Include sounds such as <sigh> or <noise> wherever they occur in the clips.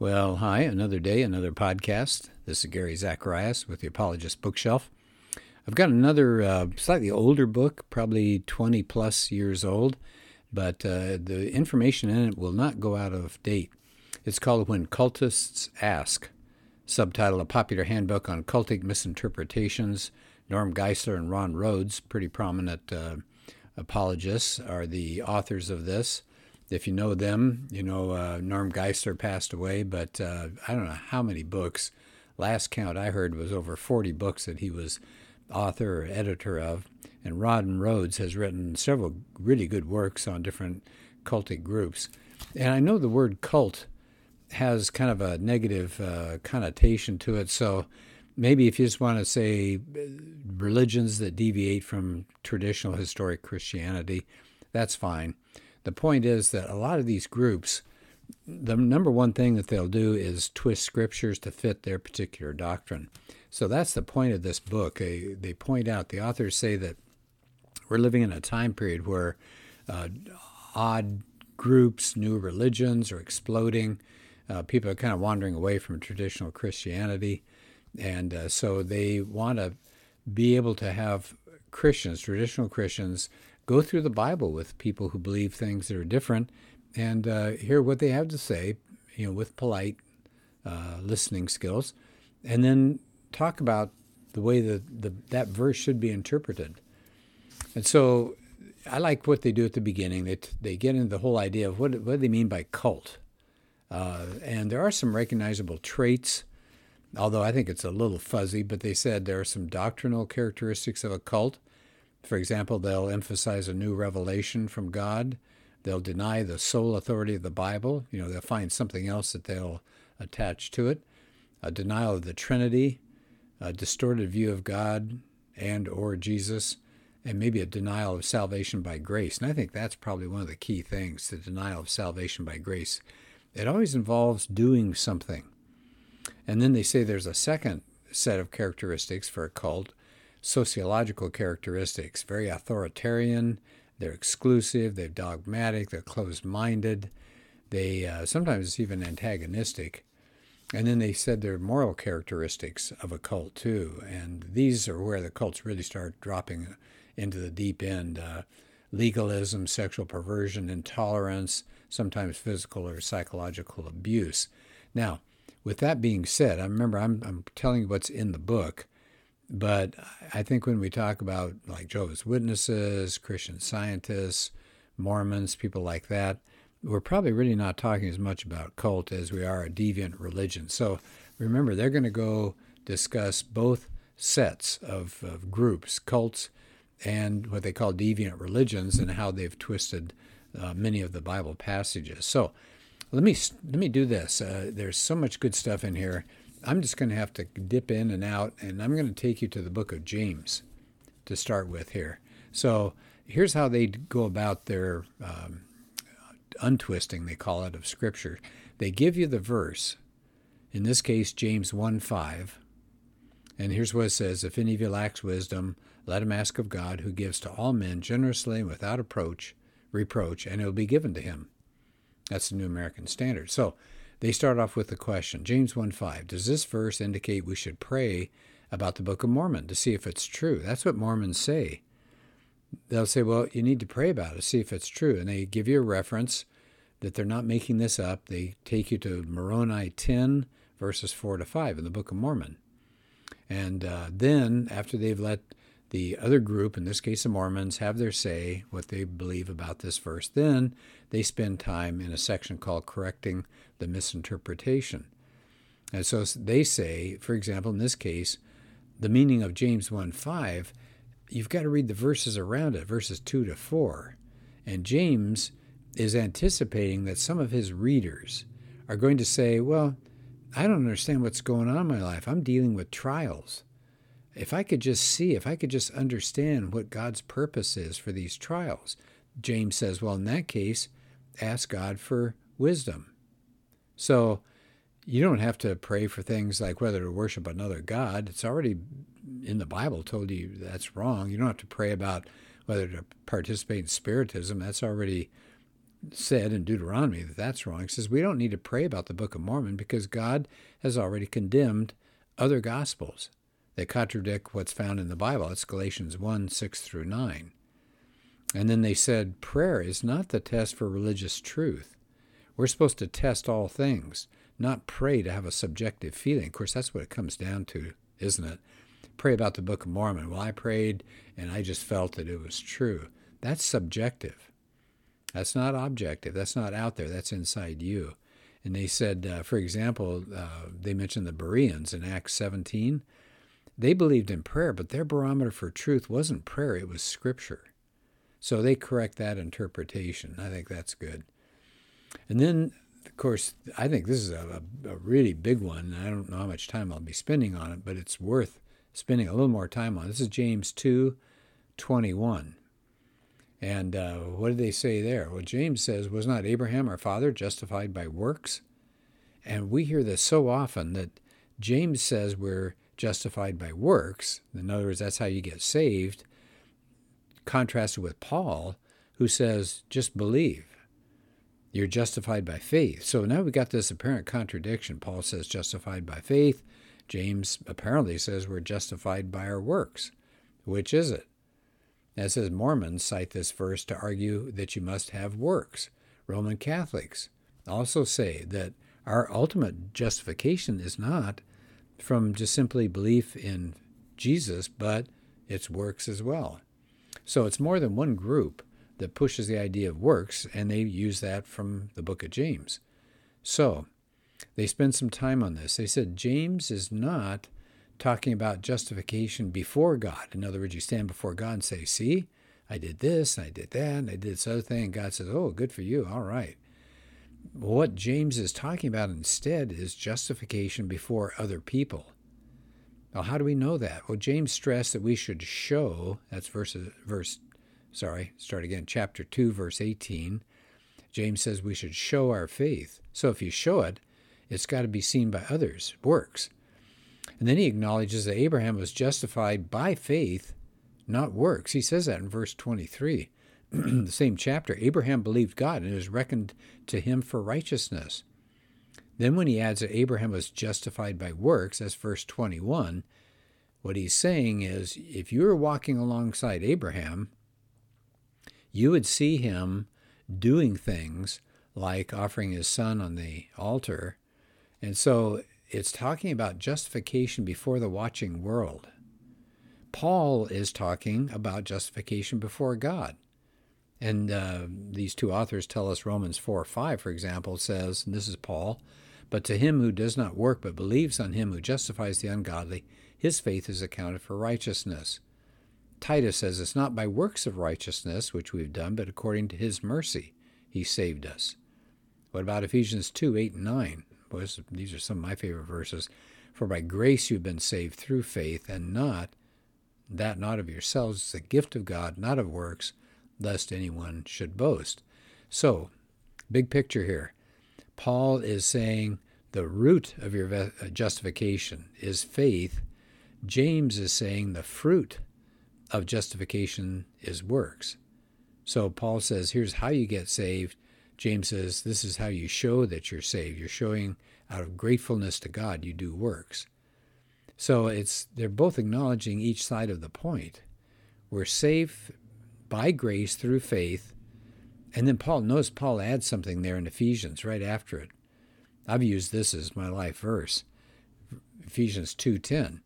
Well, hi, another day, another podcast. This is Gary Zacharias with the Apologist Bookshelf. I've got another uh, slightly older book, probably 20 plus years old, but uh, the information in it will not go out of date. It's called When Cultists Ask, subtitle A Popular Handbook on Cultic Misinterpretations. Norm Geisler and Ron Rhodes, pretty prominent uh, apologists, are the authors of this if you know them, you know uh, Norm Geisler passed away, but uh, I don't know how many books. Last count I heard was over 40 books that he was author or editor of. And Ron Rhodes has written several really good works on different cultic groups. And I know the word cult has kind of a negative uh, connotation to it. So maybe if you just want to say uh, religions that deviate from traditional historic Christianity, that's fine. The point is that a lot of these groups, the number one thing that they'll do is twist scriptures to fit their particular doctrine. So that's the point of this book. They, they point out, the authors say that we're living in a time period where uh, odd groups, new religions are exploding. Uh, people are kind of wandering away from traditional Christianity. And uh, so they want to be able to have Christians, traditional Christians, go through the Bible with people who believe things that are different and uh, hear what they have to say, you know, with polite uh, listening skills, and then talk about the way that the, that verse should be interpreted. And so I like what they do at the beginning. They, they get into the whole idea of what, what do they mean by cult. Uh, and there are some recognizable traits, although I think it's a little fuzzy, but they said there are some doctrinal characteristics of a cult for example, they'll emphasize a new revelation from God. They'll deny the sole authority of the Bible. You know, they'll find something else that they'll attach to it. A denial of the Trinity, a distorted view of God and or Jesus, and maybe a denial of salvation by grace. And I think that's probably one of the key things, the denial of salvation by grace. It always involves doing something. And then they say there's a second set of characteristics for a cult sociological characteristics very authoritarian, they're exclusive, they're dogmatic, they're closed minded, they uh, sometimes even antagonistic. And then they said their moral characteristics of a cult too. And these are where the cults really start dropping into the deep end uh, legalism, sexual perversion, intolerance, sometimes physical or psychological abuse. Now, with that being said, I remember I'm, I'm telling you what's in the book. But I think when we talk about like Jehovah's Witnesses, Christian scientists, Mormons, people like that, we're probably really not talking as much about cult as we are a deviant religion. So remember, they're going to go discuss both sets of, of groups, cults, and what they call deviant religions, and how they've twisted uh, many of the Bible passages. So let me let me do this. Uh, there's so much good stuff in here. I'm just going to have to dip in and out, and I'm going to take you to the book of James to start with here. So here's how they go about their um, untwisting, they call it, of Scripture. They give you the verse, in this case, James 1 5. And here's what it says If any of you lacks wisdom, let him ask of God, who gives to all men generously and without approach, reproach, and it will be given to him. That's the New American Standard. So they start off with the question James 1 5. Does this verse indicate we should pray about the Book of Mormon to see if it's true? That's what Mormons say. They'll say, well, you need to pray about it, see if it's true. And they give you a reference that they're not making this up. They take you to Moroni 10, verses 4 to 5 in the Book of Mormon. And uh, then, after they've let the other group, in this case the Mormons, have their say, what they believe about this verse. Then they spend time in a section called Correcting the Misinterpretation. And so they say, for example, in this case, the meaning of James 1 5, you've got to read the verses around it, verses 2 to 4. And James is anticipating that some of his readers are going to say, Well, I don't understand what's going on in my life. I'm dealing with trials if I could just see, if I could just understand what God's purpose is for these trials, James says, well, in that case, ask God for wisdom. So you don't have to pray for things like whether to worship another God. It's already in the Bible told you that's wrong. You don't have to pray about whether to participate in spiritism. That's already said in Deuteronomy that that's wrong. He says we don't need to pray about the Book of Mormon because God has already condemned other gospels that contradict what's found in the Bible. It's Galatians 1 6 through 9. And then they said prayer is not the test for religious truth. We're supposed to test all things, not pray to have a subjective feeling. Of course, that's what it comes down to, isn't it? Pray about the Book of Mormon. Well, I prayed and I just felt that it was true. That's subjective. That's not objective. That's not out there. That's inside you. And they said, uh, for example, uh, they mentioned the Bereans in Acts 17. They believed in prayer, but their barometer for truth wasn't prayer, it was Scripture. So they correct that interpretation. I think that's good. And then, of course, I think this is a, a, really big one. I don't know how much time I'll be spending on it, but it's worth spending a little more time on. This is James 2 21. And uh, what did they say there? Well, James says, Was not Abraham our father justified by works? And we hear this so often that James says we're justified by works. In other words, that's how you get saved, contrasted with Paul, who says, Just believe. You're justified by faith. So now we've got this apparent contradiction. Paul says justified by faith. James apparently says we're justified by our works. Which is it? As says Mormons cite this verse to argue that you must have works. Roman Catholics also say that our ultimate justification is not from just simply belief in Jesus, but it's works as well. So it's more than one group that pushes the idea of works, and they use that from the book of James. So they spend some time on this. They said James is not talking about justification before God. In other words, you stand before God and say, See, I did this, and I did that, and I did this other thing. God says, Oh, good for you. All right. What James is talking about instead is justification before other people. Now, how do we know that? Well, James stressed that we should show, that's verse, verse sorry, start again, chapter 2, verse 18. James says we should show our faith. So if you show it, it's got to be seen by others, works. And then he acknowledges that Abraham was justified by faith, not works. He says that in verse 23, <clears throat> the same chapter. Abraham believed God and it was reckoned to him for righteousness. Then, when he adds that Abraham was justified by works, that's verse 21, what he's saying is if you were walking alongside Abraham, you would see him doing things like offering his son on the altar. And so it's talking about justification before the watching world. Paul is talking about justification before God. And uh, these two authors tell us Romans 4 5, for example, says, and this is Paul, but to him who does not work but believes on him who justifies the ungodly, his faith is accounted for righteousness. Titus says it's not by works of righteousness which we've done, but according to his mercy he saved us. What about Ephesians 2 8 and 9? these are some of my favorite verses. For by grace you've been saved through faith, and not that not of yourselves, it's a gift of God, not of works, lest anyone should boast. So, big picture here. Paul is saying the root of your uh, justification is faith. James is saying the fruit of justification is works. So Paul says, here's how you get saved. James says, this is how you show that you're saved. You're showing out of gratefulness to God, you do works. So it's they're both acknowledging each side of the point. We're saved by grace through faith. And then Paul notice Paul adds something there in Ephesians right after it. I've used this as my life verse. Ephesians 2:10.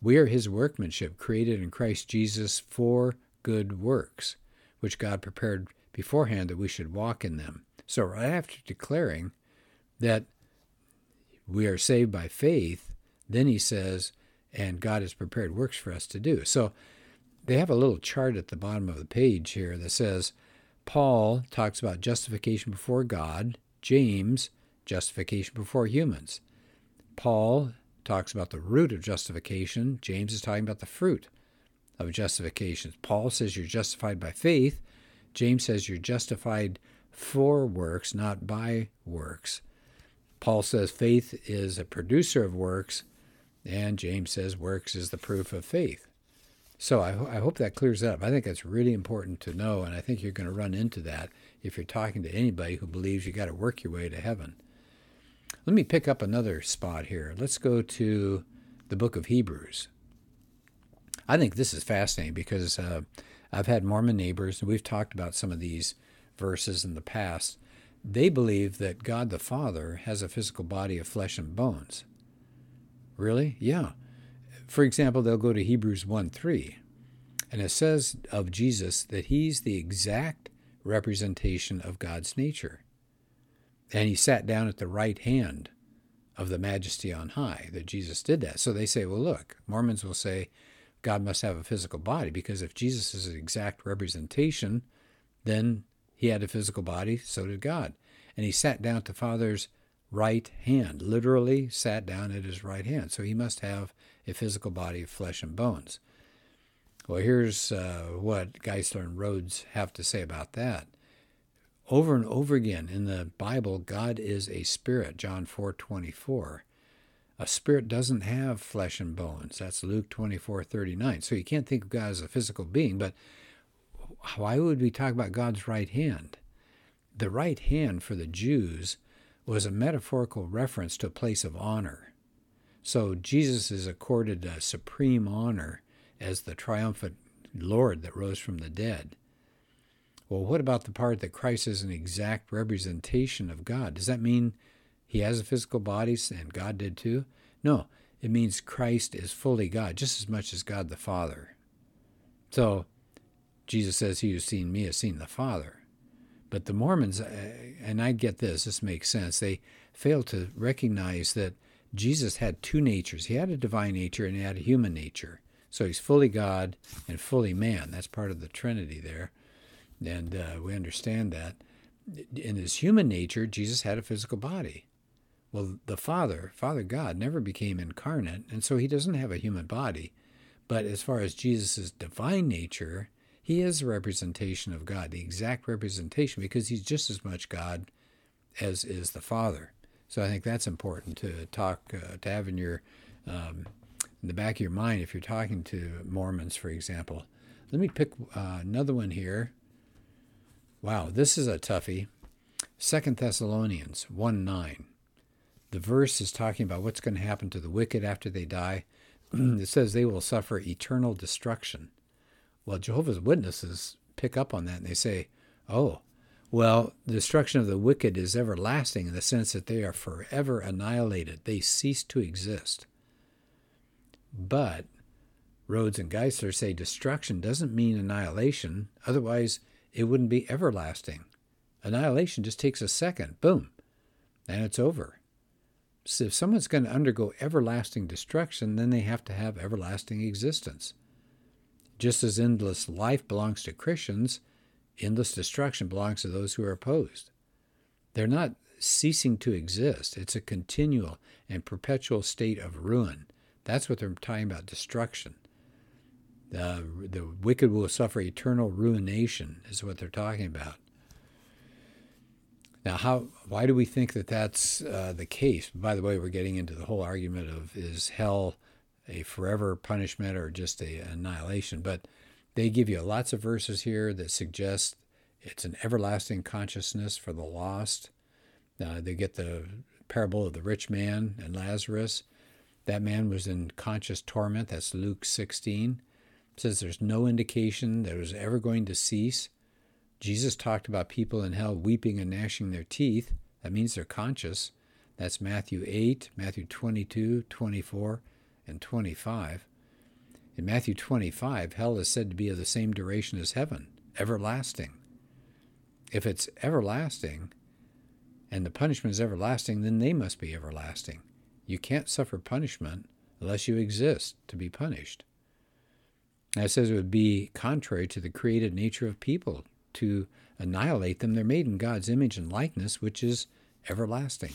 We are his workmanship, created in Christ Jesus for good works, which God prepared beforehand that we should walk in them. So, right after declaring that we are saved by faith, then he says, and God has prepared works for us to do. So, they have a little chart at the bottom of the page here that says Paul talks about justification before God, James, justification before humans. Paul talks about the root of justification. James is talking about the fruit of justification. Paul says you're justified by faith. James says you're justified for works, not by works. Paul says faith is a producer of works, and James says works is the proof of faith. So I, I hope that clears that up. I think that's really important to know, and I think you're going to run into that if you're talking to anybody who believes you got to work your way to heaven. Let me pick up another spot here. Let's go to the book of Hebrews. I think this is fascinating because uh, I've had Mormon neighbors, and we've talked about some of these verses in the past. They believe that God the Father has a physical body of flesh and bones. Really? Yeah. For example, they'll go to Hebrews 1 3, and it says of Jesus that he's the exact representation of God's nature. And he sat down at the right hand of the majesty on high, that Jesus did that. So they say, well, look, Mormons will say God must have a physical body because if Jesus is an exact representation, then he had a physical body, so did God. And he sat down at the Father's right hand, literally sat down at his right hand. So he must have a physical body of flesh and bones. Well, here's uh, what Geisler and Rhodes have to say about that. Over and over again in the Bible, God is a spirit, John 4 24. A spirit doesn't have flesh and bones. That's Luke 24 39. So you can't think of God as a physical being, but why would we talk about God's right hand? The right hand for the Jews was a metaphorical reference to a place of honor. So Jesus is accorded a supreme honor as the triumphant Lord that rose from the dead. Well, what about the part that Christ is an exact representation of God? Does that mean he has a physical body and God did too? No, it means Christ is fully God, just as much as God the Father. So, Jesus says, He who's seen me has seen the Father. But the Mormons, uh, and I get this, this makes sense, they fail to recognize that Jesus had two natures. He had a divine nature and he had a human nature. So he's fully God and fully man. That's part of the Trinity there. And uh, we understand that. In his human nature, Jesus had a physical body. Well, the Father, Father God, never became incarnate, and so he doesn't have a human body. But as far as Jesus' divine nature, he is a representation of God, the exact representation, because he's just as much God as is the Father. So I think that's important to talk, uh, to have in your um, in the back of your mind if you're talking to Mormons, for example. Let me pick uh, another one here. Wow, this is a toughie. Second Thessalonians 1 9. The verse is talking about what's going to happen to the wicked after they die. <clears throat> it says they will suffer eternal destruction. Well, Jehovah's Witnesses pick up on that and they say, oh, well, the destruction of the wicked is everlasting in the sense that they are forever annihilated. They cease to exist. But Rhodes and Geisler say destruction doesn't mean annihilation, otherwise, it wouldn't be everlasting. Annihilation just takes a second, boom, and it's over. So if someone's going to undergo everlasting destruction, then they have to have everlasting existence. Just as endless life belongs to Christians, endless destruction belongs to those who are opposed. They're not ceasing to exist, it's a continual and perpetual state of ruin. That's what they're talking about destruction. The, the wicked will suffer eternal ruination, is what they're talking about. Now, how? Why do we think that that's uh, the case? By the way, we're getting into the whole argument of is hell a forever punishment or just a annihilation? But they give you lots of verses here that suggest it's an everlasting consciousness for the lost. Uh, they get the parable of the rich man and Lazarus. That man was in conscious torment. That's Luke 16. It says there's no indication that it was ever going to cease. Jesus talked about people in hell weeping and gnashing their teeth. That means they're conscious. That's Matthew 8, Matthew 22, 24, and 25. In Matthew 25, hell is said to be of the same duration as heaven, everlasting. If it's everlasting, and the punishment is everlasting, then they must be everlasting. You can't suffer punishment unless you exist to be punished. And it says it would be contrary to the created nature of people to annihilate them. They're made in God's image and likeness, which is everlasting.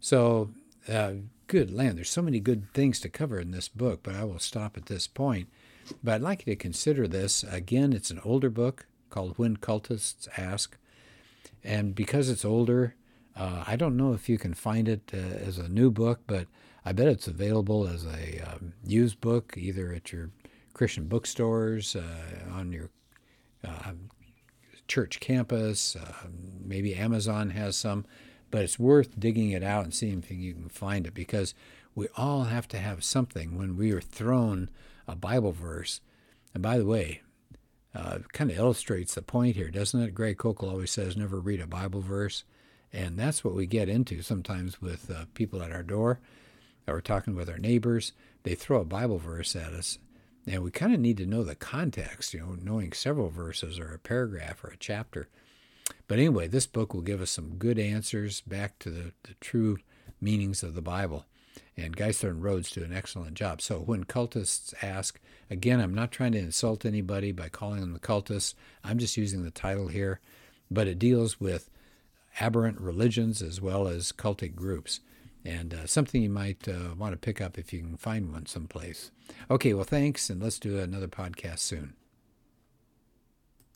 So, uh, good land. There's so many good things to cover in this book, but I will stop at this point. But I'd like you to consider this. Again, it's an older book called When Cultists Ask. And because it's older, uh, I don't know if you can find it uh, as a new book, but I bet it's available as a um, used book, either at your Christian bookstores, uh, on your uh, church campus. Uh, maybe Amazon has some, but it's worth digging it out and seeing if you can find it because we all have to have something when we are thrown a Bible verse. And by the way, uh, kind of illustrates the point here, doesn't it? Greg Koukl always says, never read a Bible verse. And that's what we get into sometimes with uh, people at our door or talking with our neighbors. They throw a Bible verse at us, and we kind of need to know the context, you know, knowing several verses or a paragraph or a chapter. But anyway, this book will give us some good answers back to the, the true meanings of the Bible. And Geisler and Rhodes do an excellent job. So when cultists ask, again, I'm not trying to insult anybody by calling them the cultists. I'm just using the title here. But it deals with aberrant religions as well as cultic groups. And uh, something you might uh, want to pick up if you can find one someplace. Okay, well, thanks, and let's do another podcast soon.